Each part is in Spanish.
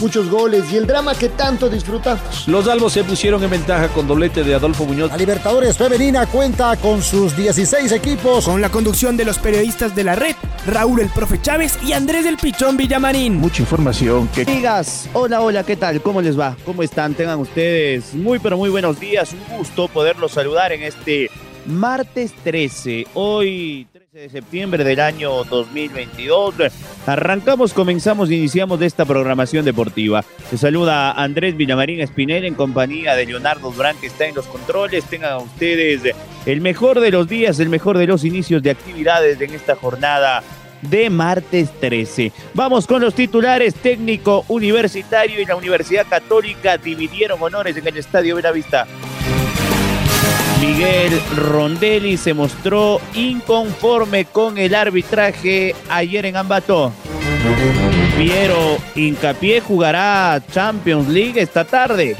muchos goles y el drama que tanto disfrutamos. Los albos se pusieron en ventaja con doblete de Adolfo Muñoz. La Libertadores Femenina cuenta con sus 16 equipos. Con la conducción de los periodistas de la red, Raúl el Profe Chávez y Andrés del Pichón Villamarín. Mucha información que... Amigas, hola, hola, ¿qué tal? ¿Cómo les va? ¿Cómo están? Tengan ustedes muy, pero muy buenos días. Un gusto poderlos saludar en este martes 13. Hoy de septiembre del año 2022. Arrancamos, comenzamos, iniciamos esta programación deportiva. Se saluda Andrés Villamarín Espinel en compañía de Leonardo Durán que está en los controles. Tengan ustedes el mejor de los días, el mejor de los inicios de actividades en esta jornada de martes 13. Vamos con los titulares técnico universitario y la Universidad Católica dividieron honores en el Estadio Vista. Miguel Rondelli se mostró inconforme con el arbitraje ayer en Ambato. Piero Incapié jugará Champions League esta tarde.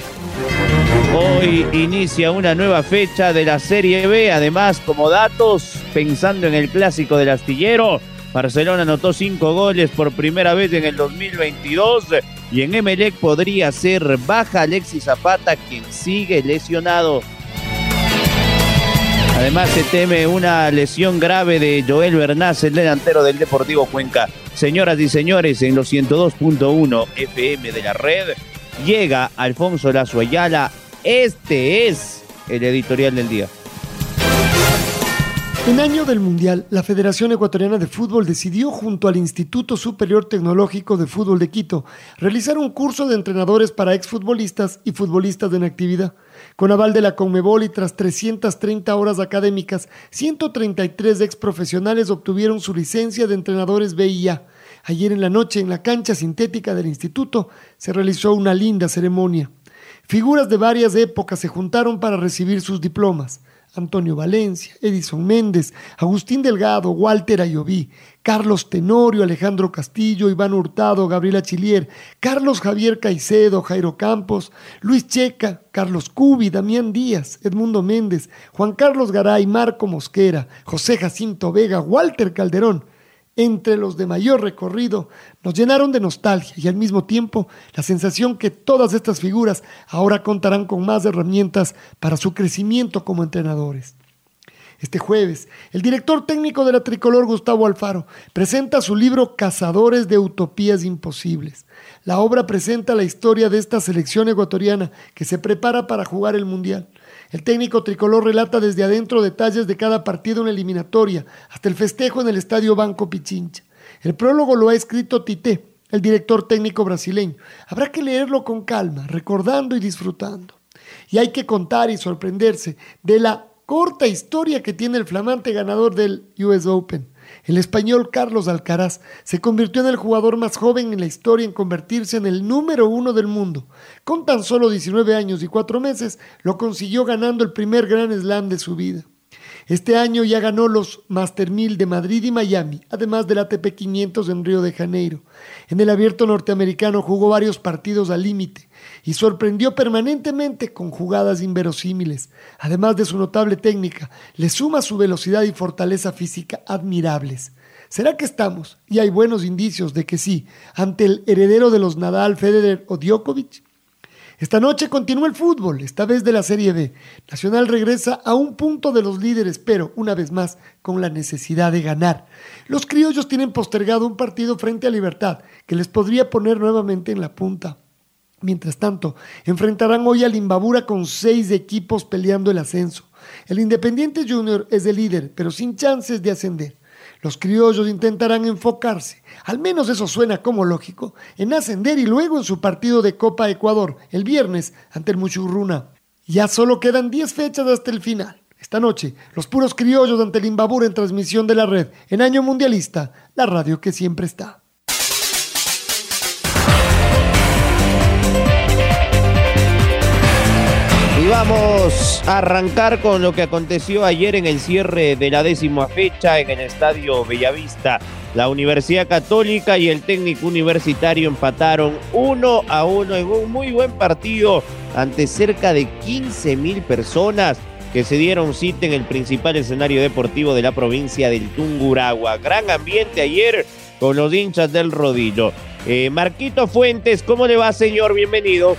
Hoy inicia una nueva fecha de la Serie B. Además, como datos, pensando en el clásico del astillero, Barcelona anotó cinco goles por primera vez en el 2022 y en Emelec podría ser baja Alexis Zapata, quien sigue lesionado. Además se teme una lesión grave de Joel Bernás, el delantero del Deportivo Cuenca. Señoras y señores, en los 102.1 FM de la red llega Alfonso Lazo Ayala. Este es el editorial del día. En año del Mundial, la Federación Ecuatoriana de Fútbol decidió junto al Instituto Superior Tecnológico de Fútbol de Quito realizar un curso de entrenadores para exfutbolistas y futbolistas en actividad. Con aval de la Conmebol y tras 330 horas académicas, 133 ex profesionales obtuvieron su licencia de entrenadores BIA. Ayer en la noche, en la cancha sintética del instituto, se realizó una linda ceremonia. Figuras de varias épocas se juntaron para recibir sus diplomas. Antonio Valencia, Edison Méndez, Agustín Delgado, Walter Ayoví, Carlos Tenorio, Alejandro Castillo, Iván Hurtado, Gabriela Chilier, Carlos Javier Caicedo, Jairo Campos, Luis Checa, Carlos Cubi, Damián Díaz, Edmundo Méndez, Juan Carlos Garay, Marco Mosquera, José Jacinto Vega, Walter Calderón, entre los de mayor recorrido, nos llenaron de nostalgia y al mismo tiempo la sensación que todas estas figuras ahora contarán con más herramientas para su crecimiento como entrenadores. Este jueves, el director técnico de la tricolor Gustavo Alfaro presenta su libro Cazadores de Utopías Imposibles. La obra presenta la historia de esta selección ecuatoriana que se prepara para jugar el Mundial. El técnico tricolor relata desde adentro detalles de cada partido en eliminatoria, hasta el festejo en el estadio Banco Pichincha. El prólogo lo ha escrito Tite, el director técnico brasileño. Habrá que leerlo con calma, recordando y disfrutando. Y hay que contar y sorprenderse de la corta historia que tiene el flamante ganador del US Open. El español Carlos Alcaraz se convirtió en el jugador más joven en la historia en convertirse en el número uno del mundo. Con tan solo 19 años y 4 meses, lo consiguió ganando el primer Grand Slam de su vida. Este año ya ganó los Master 1000 de Madrid y Miami, además del ATP 500 en Río de Janeiro. En el abierto norteamericano jugó varios partidos al límite y sorprendió permanentemente con jugadas inverosímiles. Además de su notable técnica, le suma su velocidad y fortaleza física admirables. ¿Será que estamos, y hay buenos indicios de que sí, ante el heredero de los Nadal, Federer o Djokovic? Esta noche continúa el fútbol, esta vez de la Serie B. Nacional regresa a un punto de los líderes, pero una vez más con la necesidad de ganar. Los criollos tienen postergado un partido frente a Libertad que les podría poner nuevamente en la punta. Mientras tanto, enfrentarán hoy al Imbabura con seis equipos peleando el ascenso. El Independiente Junior es el líder, pero sin chances de ascender. Los criollos intentarán enfocarse, al menos eso suena como lógico, en ascender y luego en su partido de Copa Ecuador, el viernes, ante el Muchurruna. Ya solo quedan 10 fechas hasta el final. Esta noche, los puros criollos ante el Imbabur en transmisión de la red, en año mundialista, la radio que siempre está. Vamos a arrancar con lo que aconteció ayer en el cierre de la décima fecha en el Estadio Bellavista. La Universidad Católica y el técnico universitario empataron uno a uno en un muy buen partido ante cerca de 15 mil personas que se dieron cita en el principal escenario deportivo de la provincia del Tunguragua. Gran ambiente ayer con los hinchas del rodillo. Eh, Marquito Fuentes, ¿cómo le va, señor? Bienvenido.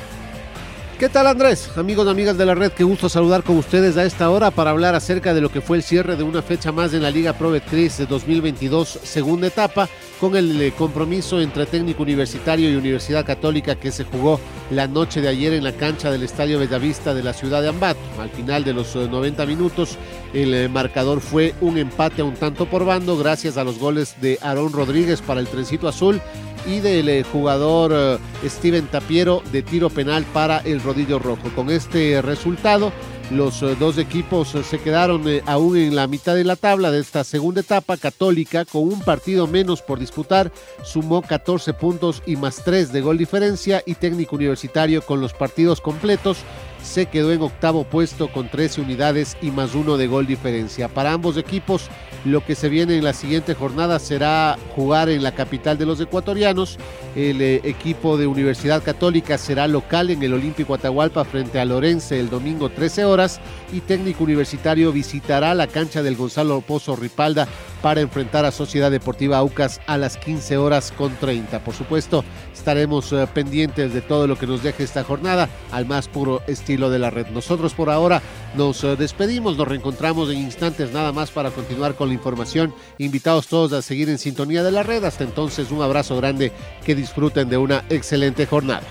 ¿Qué tal Andrés? Amigos y amigas de la red, qué gusto saludar con ustedes a esta hora para hablar acerca de lo que fue el cierre de una fecha más en la Liga Pro Betcris de 2022, segunda etapa, con el eh, compromiso entre técnico universitario y Universidad Católica que se jugó la noche de ayer en la cancha del Estadio Bellavista de la ciudad de Ambato. Al final de los 90 eh, minutos, el eh, marcador fue un empate a un tanto por bando gracias a los goles de Aarón Rodríguez para el trencito azul y del eh, jugador eh, Steven Tapiero de tiro penal para el rodillo rojo. Con este resultado, los eh, dos equipos se quedaron aún en la mitad de la tabla de esta segunda etapa. Católica, con un partido menos por disputar, sumó 14 puntos y más 3 de gol diferencia. Y técnico universitario, con los partidos completos, se quedó en octavo puesto con 13 unidades y más uno de gol diferencia. Para ambos equipos, lo que se viene en la siguiente jornada será jugar en la capital de los ecuatorianos. El eh, equipo de Universidad Católica será local en el Olímpico Atahualpa frente a Lorense el domingo 13 horas y técnico universitario visitará la cancha del Gonzalo Pozo Ripalda para enfrentar a Sociedad Deportiva Aucas a las 15 horas con 30. Por supuesto, estaremos eh, pendientes de todo lo que nos deje esta jornada al más puro estilo de la red. Nosotros por ahora nos eh, despedimos, nos reencontramos en instantes nada más para continuar con la información. Invitados todos a seguir en sintonía de la red. Hasta entonces, un abrazo grande, que disfruten de una excelente jornada.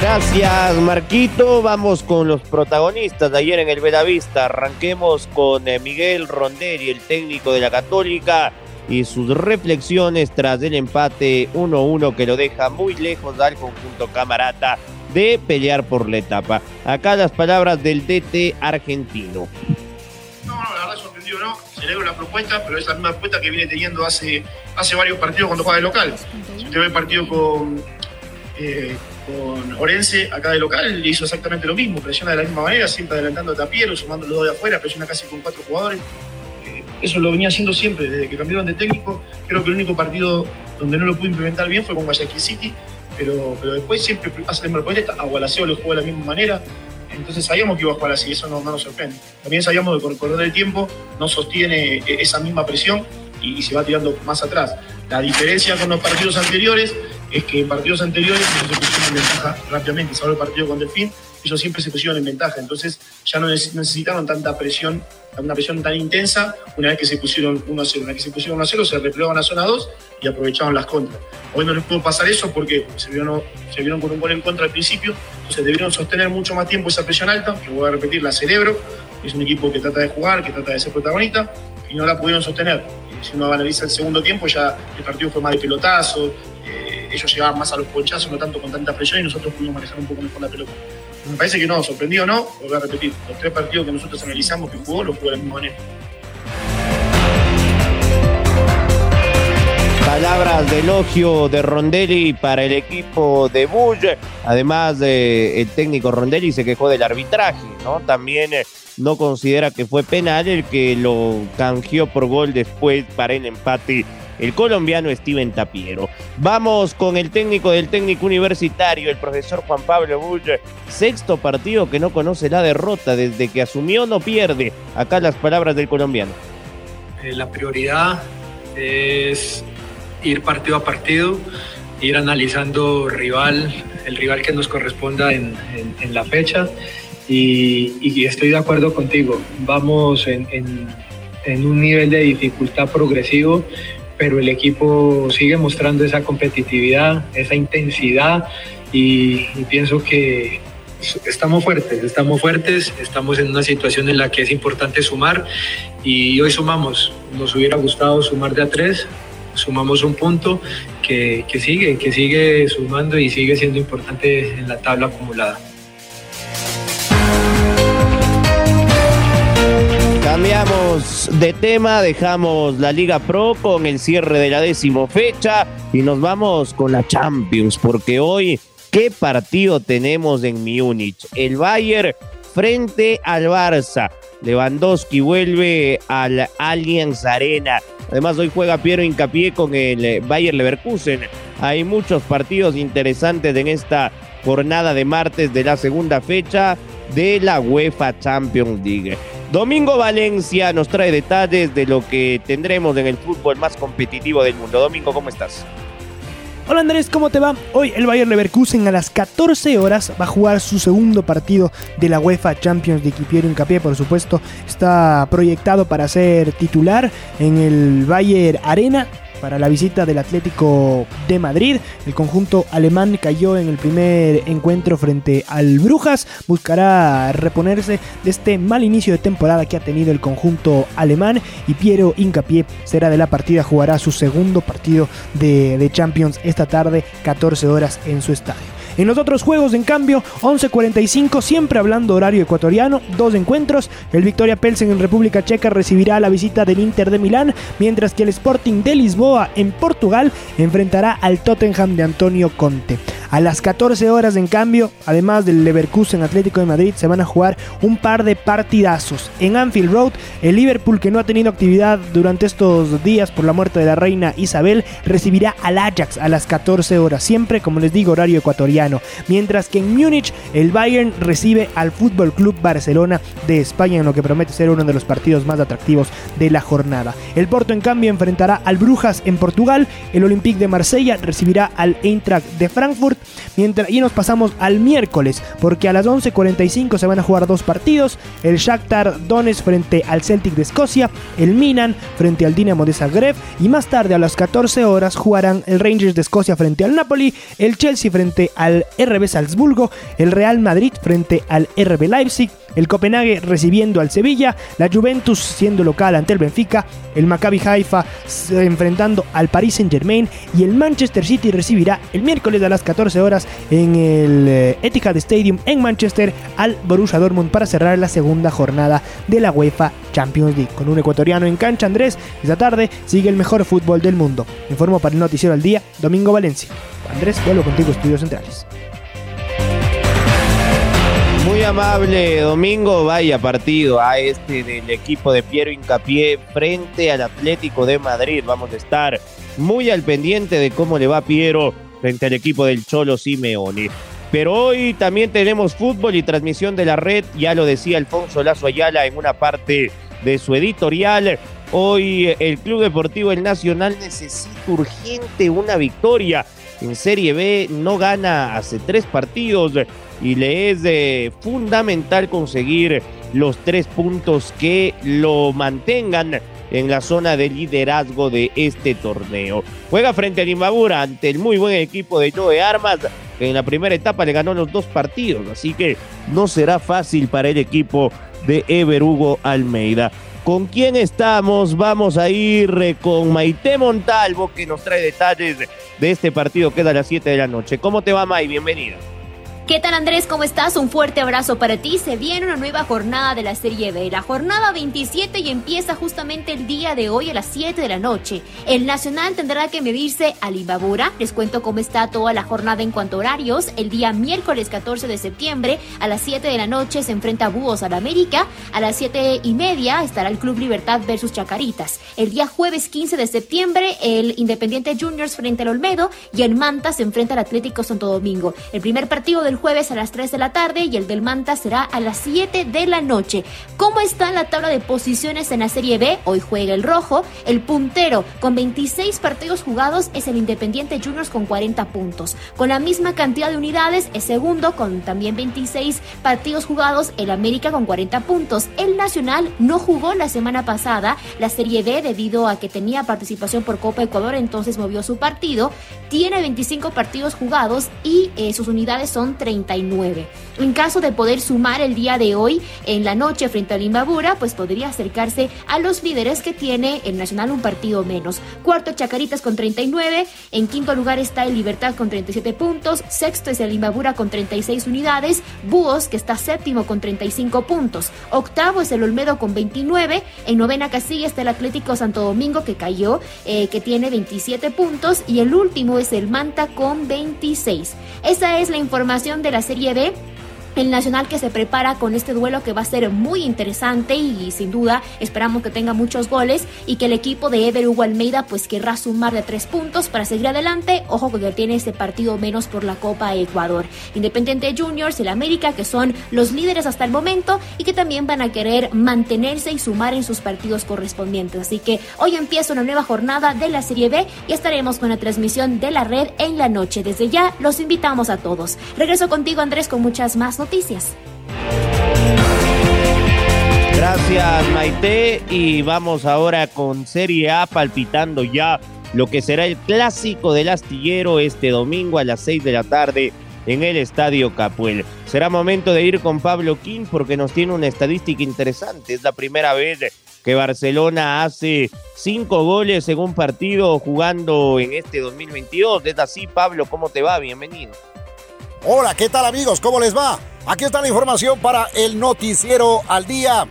Gracias, Marquito. Vamos con los protagonistas de ayer en el Belavista. Arranquemos con eh, Miguel Rondelli, el técnico de la Católica, y sus reflexiones tras el empate 1-1 que lo deja muy lejos al conjunto camarata de pelear por la etapa. Acá las palabras del DT argentino. No, no, la verdad sorprendido, ¿no? Celebro la propuesta, pero es la misma propuesta que viene teniendo hace, hace varios partidos cuando juega de local. Si usted ve el partido con, eh, con Orense, acá de local, hizo exactamente lo mismo, presiona de la misma manera, siempre adelantando a Tapiero, sumando los dos de afuera, presiona casi con cuatro jugadores. Eh, eso lo venía haciendo siempre, desde que cambiaron de técnico. Creo que el único partido donde no lo pudo implementar bien fue con Guayaquil City, pero, pero después siempre hace la misma propuesta. A Gualaceo lo jugó de la misma manera, entonces sabíamos que iba a jugar así, eso no, nos sorprende. También sabíamos que con el correr del tiempo no sostiene eh, esa misma presión y, se va tirando más atrás. La diferencia con los partidos anteriores es que en partidos anteriores ellos se pusieron en ventaja rápidamente, salvo el partido con Delfín, ellos siempre se pusieron en ventaja, entonces ya no necesitaron tanta presión, una presión tan intensa una vez que se pusieron 1 a 0. Una vez que se pusieron 1 a 0, se replegaban a la zona 2 y aprovechaban las contras. Hoy no les pudo pasar eso porque se vieron, se vieron con un gol en contra al principio, entonces debieron sostener mucho más tiempo esa presión alta, que voy a repetir, la cerebro, es un equipo que trata de jugar, que trata de ser protagonista, y no la pudieron sostener. Si uno analiza el segundo tiempo, ya el partido fue más de pelotazo, ellos llegaban más a los ponchazos, no tanto con tanta presión, y nosotros pudimos manejar un poco mejor la pelota. Me parece que no, sorprendido no, lo voy a repetir, los tres partidos que nosotros analizamos que jugó, los jugó de la misma manera. Palabras de elogio de Rondelli para el equipo de Bull. Además, de el técnico Rondelli se quejó del arbitraje, ¿no? También eh, no considera que fue penal el que lo canjeó por gol después para el empate el colombiano Steven Tapiero. Vamos con el técnico del técnico universitario, el profesor Juan Pablo Bull. Sexto partido que no conoce la derrota desde que asumió, no pierde. Acá las palabras del colombiano. Eh, la prioridad es ir partido a partido, ir analizando rival, el rival que nos corresponda en, la fecha. Y, estoy de acuerdo contigo, vamos en, en un nivel de dificultad progresivo pero el equipo sigue mostrando esa competitividad, esa intensidad y, pienso que estamos fuertes, estamos fuertes, estamos en una situación en la que es importante sumar y hoy sumamos, nos hubiera gustado sumar de a tres, sumamos un punto que, sigue, que sigue sumando y sigue siendo importante en la tabla acumulada. Cambiamos de tema, dejamos la Liga Pro con el cierre de la décimo fecha y nos vamos con la Champions, porque hoy, ¿qué partido tenemos en Múnich? El Bayern frente al Barça. Lewandowski vuelve al Allianz Arena. Además, hoy juega Piero Hincapié con el Bayer Leverkusen. Hay muchos partidos interesantes en esta jornada de martes de la segunda fecha de la UEFA Champions League. Domingo Valencia nos trae detalles de lo que tendremos en el fútbol más competitivo del mundo. Domingo, ¿cómo estás? Hola Andrés, ¿cómo te va? Hoy el Bayer Leverkusen a las 14 horas va a jugar su segundo partido de la UEFA Champions League. Piero Hincapié, por supuesto, está proyectado para ser titular en el Bayer Arena para la visita del Atlético de Madrid. El conjunto alemán cayó en el primer encuentro frente al Brujas. Buscará reponerse de este mal inicio de temporada que ha tenido el conjunto alemán. Y Piero Incapié será de la partida, jugará su segundo partido de, de Champions esta tarde, 14 horas en su estadio. En los otros juegos, en cambio, 11.45, siempre hablando horario ecuatoriano, dos encuentros. El Victoria Pelsen en República Checa recibirá la visita del Inter de Milán, mientras que el Sporting de Lisboa en Portugal enfrentará al Tottenham de Antonio Conte. A las 14 horas, en cambio, además del Leverkusen Atlético de Madrid, se van a jugar un par de partidazos. En Anfield Road, el Liverpool, que no ha tenido actividad durante estos días por la muerte de la reina Isabel, recibirá al Ajax a las 14 horas, siempre, como les digo, horario ecuatoriano. Mientras que en Múnich, el Bayern recibe al Fútbol Club Barcelona de España, en lo que promete ser uno de los partidos más atractivos de la jornada. El Porto, en cambio, enfrentará al Brujas en Portugal. El Olympique de Marsella recibirá al Eintracht de Frankfurt Mientras, y nos pasamos al miércoles, porque a las 11.45 se van a jugar dos partidos. El Shakhtar Donetsk frente al Celtic de Escocia, el Milan frente al Dinamo de Zagreb y más tarde a las 14 horas jugarán el Rangers de Escocia frente al Napoli, el Chelsea frente al RB Salzburgo, el Real Madrid frente al RB Leipzig, el Copenhague recibiendo al Sevilla, la Juventus siendo local ante el Benfica, el Maccabi Haifa enfrentando al Paris Saint Germain y el Manchester City recibirá el miércoles a las 14 horas en el eh, Etihad Stadium en Manchester al Borussia Dortmund para cerrar la segunda jornada de la UEFA Champions League. Con un ecuatoriano en cancha, Andrés, esta tarde sigue el mejor fútbol del mundo. Informo para el Noticiero al Día, Domingo Valencia. Andrés, vuelvo contigo, Estudios Centrales. Muy amable Domingo, vaya partido a este del equipo de Piero Incapié frente al Atlético de Madrid. Vamos a estar muy al pendiente de cómo le va Piero frente al equipo del Cholo Simeone. Pero hoy también tenemos fútbol y transmisión de la red, ya lo decía Alfonso Lazo Ayala en una parte de su editorial. Hoy el Club Deportivo El Nacional necesita urgente una victoria. En Serie B no gana hace tres partidos y le es fundamental conseguir los tres puntos que lo mantengan en la zona de liderazgo de este torneo. Juega frente a Imbabura ante el muy buen equipo de Joe Armas, que en la primera etapa le ganó los dos partidos, así que no será fácil para el equipo de Ever Hugo Almeida. ¿Con quién estamos? Vamos a ir con Maite Montalvo, que nos trae detalles de este partido que es a las 7 de la noche. ¿Cómo te va, May? Bienvenida. ¿Qué tal Andrés? ¿Cómo estás? Un fuerte abrazo para ti. Se viene una nueva jornada de la Serie B, la jornada 27 y empieza justamente el día de hoy a las 7 de la noche. El Nacional tendrá que medirse a Imbabura. Les cuento cómo está toda la jornada en cuanto a horarios. El día miércoles 14 de septiembre a las 7 de la noche se enfrenta a Búhos al América. A las 7 y media estará el Club Libertad versus Chacaritas. El día jueves 15 de septiembre el Independiente Juniors frente al Olmedo y el Manta se enfrenta al Atlético Santo Domingo. El primer partido del jueves a las 3 de la tarde y el del Manta será a las 7 de la noche. ¿Cómo está la tabla de posiciones en la Serie B? Hoy juega el rojo. El puntero con 26 partidos jugados es el Independiente Juniors con 40 puntos. Con la misma cantidad de unidades es segundo con también 26 partidos jugados el América con 40 puntos. El Nacional no jugó la semana pasada la Serie B debido a que tenía participación por Copa Ecuador, entonces movió su partido. Tiene 25 partidos jugados y eh, sus unidades son 30 en caso de poder sumar el día de hoy en la noche frente al Imbabura, pues podría acercarse a los líderes que tiene el Nacional un partido menos. Cuarto Chacaritas con 39, en quinto lugar está el Libertad con 37 puntos, sexto es el Imbabura con 36 unidades, Búhos que está séptimo con 35 puntos, octavo es el Olmedo con 29, en novena casilla está el Atlético Santo Domingo que cayó, eh, que tiene 27 puntos. Y el último es el Manta con 26. Esa es la información de la Serie B el Nacional que se prepara con este duelo que va a ser muy interesante y sin duda esperamos que tenga muchos goles y que el equipo de Ever Hugo Almeida pues querrá sumar de tres puntos para seguir adelante. Ojo que tiene ese partido menos por la Copa Ecuador. Independiente Juniors, el América que son los líderes hasta el momento y que también van a querer mantenerse y sumar en sus partidos correspondientes. Así que hoy empieza una nueva jornada de la Serie B y estaremos con la transmisión de la red en la noche. Desde ya los invitamos a todos. Regreso contigo Andrés con muchas más noticias. Gracias Maite y vamos ahora con Serie A palpitando ya lo que será el clásico del astillero este domingo a las 6 de la tarde en el Estadio Capuel. Será momento de ir con Pablo King porque nos tiene una estadística interesante. Es la primera vez que Barcelona hace cinco goles en un partido jugando en este 2022. Es así, Pablo, ¿cómo te va? Bienvenido. Hola, ¿qué tal amigos? ¿Cómo les va? Aquí está la información para el noticiero al día.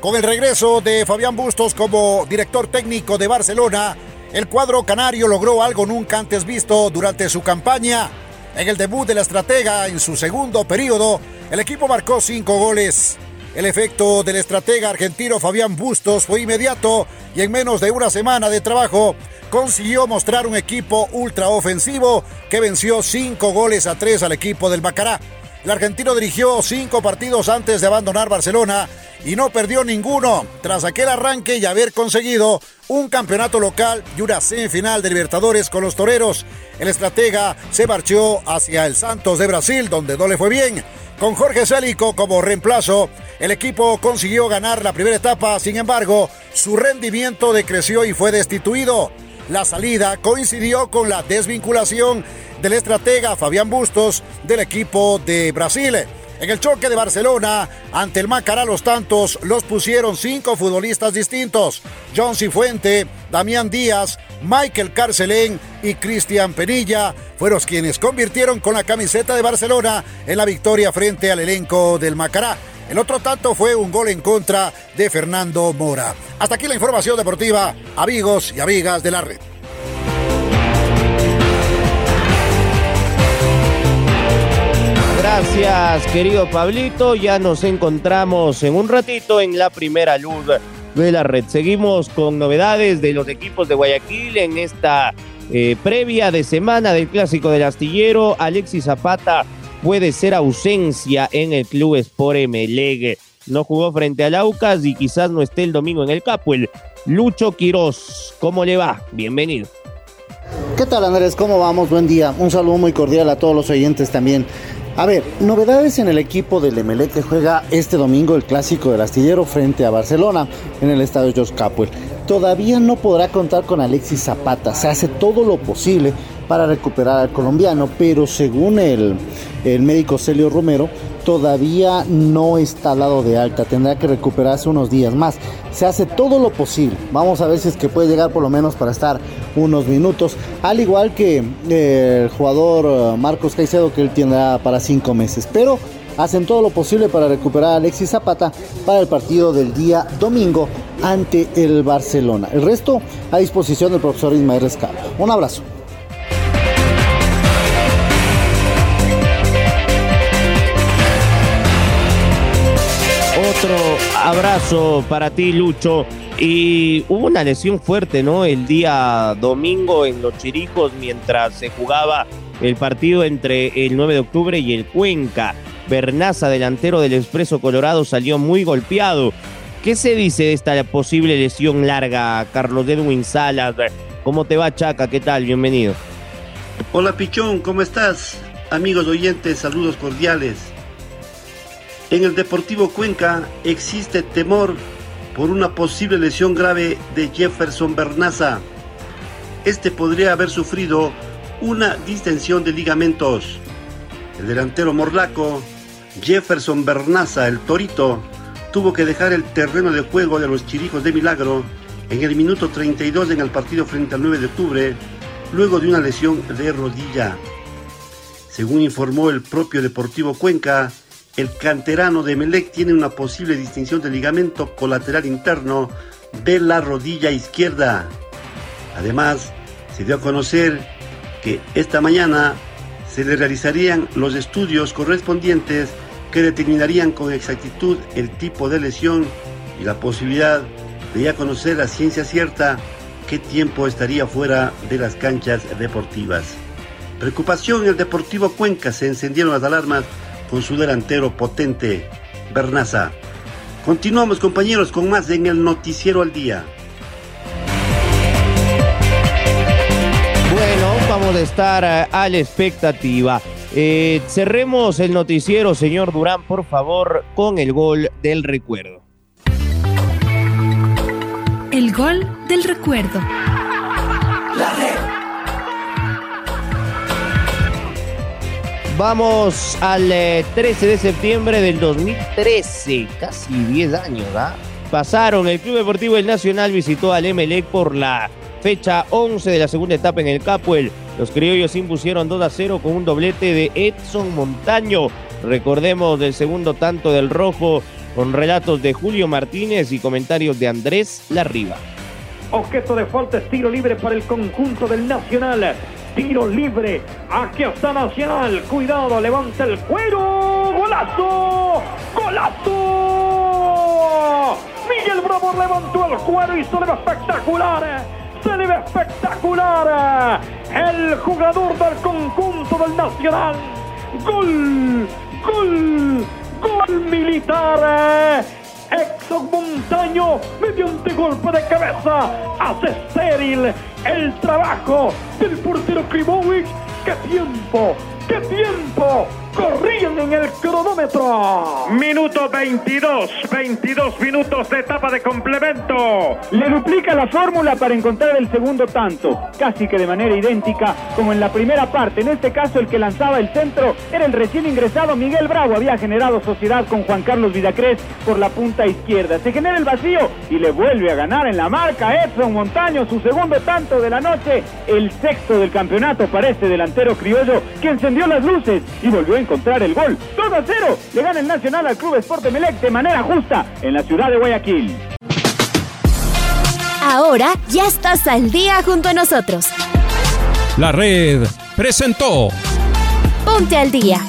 Con el regreso de Fabián Bustos como director técnico de Barcelona, el cuadro canario logró algo nunca antes visto durante su campaña. En el debut de la estratega en su segundo periodo, el equipo marcó cinco goles. El efecto del estratega argentino Fabián Bustos fue inmediato y en menos de una semana de trabajo consiguió mostrar un equipo ultra ofensivo que venció cinco goles a tres al equipo del Bacará. El argentino dirigió cinco partidos antes de abandonar Barcelona y no perdió ninguno tras aquel arranque y haber conseguido un campeonato local y una semifinal de Libertadores con los Toreros. El estratega se marchó hacia el Santos de Brasil, donde no le fue bien. Con Jorge Célico como reemplazo, el equipo consiguió ganar la primera etapa, sin embargo, su rendimiento decreció y fue destituido. La salida coincidió con la desvinculación del estratega Fabián Bustos del equipo de Brasil. En el choque de Barcelona, ante el Macará los tantos, los pusieron cinco futbolistas distintos. John Cifuente, Damián Díaz, Michael Carcelén y Cristian Penilla fueron quienes convirtieron con la camiseta de Barcelona en la victoria frente al elenco del Macará. El otro tanto fue un gol en contra de Fernando Mora. Hasta aquí la información deportiva, amigos y amigas de la red. Gracias, querido Pablito. Ya nos encontramos en un ratito en la primera luz de la red. Seguimos con novedades de los equipos de Guayaquil en esta eh, previa de semana del Clásico del Astillero. Alexis Zapata puede ser ausencia en el Club Sport Emelec. No jugó frente al Aucas y quizás no esté el domingo en el Capuel. Lucho Quirós, ¿cómo le va? Bienvenido. ¿Qué tal Andrés? ¿Cómo vamos? Buen día. Un saludo muy cordial a todos los oyentes también. A ver, novedades en el equipo del Emelec que juega este domingo el clásico del astillero frente a Barcelona en el estadio Jos Capuel. Todavía no podrá contar con Alexis Zapata. Se hace todo lo posible para recuperar al colombiano, pero según el, el médico Celio Romero, todavía no está dado de alta, tendrá que recuperarse unos días más. Se hace todo lo posible. Vamos a ver si es que puede llegar por lo menos para estar unos minutos, al igual que eh, el jugador eh, Marcos Caicedo que él tendrá para cinco meses. Pero hacen todo lo posible para recuperar a Alexis Zapata para el partido del día domingo ante el Barcelona. El resto a disposición del profesor Ismael Rescaldo. Un abrazo. Otro abrazo para ti, Lucho. Y hubo una lesión fuerte, ¿no? El día domingo en Los Chirijos, mientras se jugaba el partido entre el 9 de octubre y el Cuenca. Bernaza, delantero del Expreso Colorado, salió muy golpeado. ¿Qué se dice de esta posible lesión larga, Carlos Edwin Salas? ¿Cómo te va, Chaca? ¿Qué tal? Bienvenido. Hola, Pichón, ¿cómo estás? Amigos oyentes, saludos cordiales. En el Deportivo Cuenca existe temor por una posible lesión grave de Jefferson Bernaza. Este podría haber sufrido una distensión de ligamentos. El delantero morlaco, Jefferson Bernaza, el torito, tuvo que dejar el terreno de juego de los Chirijos de Milagro en el minuto 32 en el partido frente al 9 de octubre, luego de una lesión de rodilla. Según informó el propio Deportivo Cuenca, el canterano de Melec tiene una posible distinción de ligamento colateral interno de la rodilla izquierda. Además, se dio a conocer que esta mañana se le realizarían los estudios correspondientes que determinarían con exactitud el tipo de lesión y la posibilidad de ya conocer a ciencia cierta qué tiempo estaría fuera de las canchas deportivas. Preocupación en el Deportivo Cuenca, se encendieron las alarmas con su delantero potente, Bernaza. Continuamos compañeros con más en el Noticiero al Día. Bueno, vamos a estar eh, a la expectativa. Eh, cerremos el noticiero, señor Durán, por favor, con el gol del recuerdo. El gol del recuerdo. Vamos al 13 eh, de septiembre del 2013, casi 10 años, ¿ah? Pasaron, el Club Deportivo El Nacional visitó al Emelec por la fecha 11 de la segunda etapa en el Capuel. Los criollos impusieron 2 a 0 con un doblete de Edson Montaño. Recordemos del segundo tanto del Rojo con relatos de Julio Martínez y comentarios de Andrés Larriba. Objeto de falta tiro libre para el conjunto del Nacional. Tiro libre. Aquí está Nacional. Cuidado, levanta el cuero. ¡Golazo! ¡Golazo! Miguel Bravo levantó el cuero y se le ve espectacular. Se le ve espectacular. El jugador del conjunto del Nacional. Gol. Gol. Gol militar. Exxon Montaño, mediante golpe de cabeza, hace estéril el trabajo del portero Krimovic. ¡Qué tiempo! ¡Qué tiempo! Corrían en el cronómetro. Minuto 22, 22 minutos de etapa de complemento. Le duplica la fórmula para encontrar el segundo tanto, casi que de manera idéntica como en la primera parte. En este caso el que lanzaba el centro era el recién ingresado Miguel Bravo. Había generado sociedad con Juan Carlos Vidacres por la punta izquierda. Se genera el vacío y le vuelve a ganar en la marca Edson Montaño su segundo tanto de la noche, el sexto del campeonato para este delantero criollo que encendió las luces y volvió encontrar el gol. 2 a 0. Le gana el Nacional al Club Sport Melec de manera justa en la ciudad de Guayaquil. Ahora ya estás al día junto a nosotros. La red presentó. Ponte al día.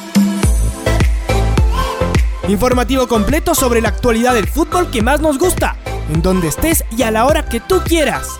Informativo completo sobre la actualidad del fútbol que más nos gusta, en donde estés y a la hora que tú quieras.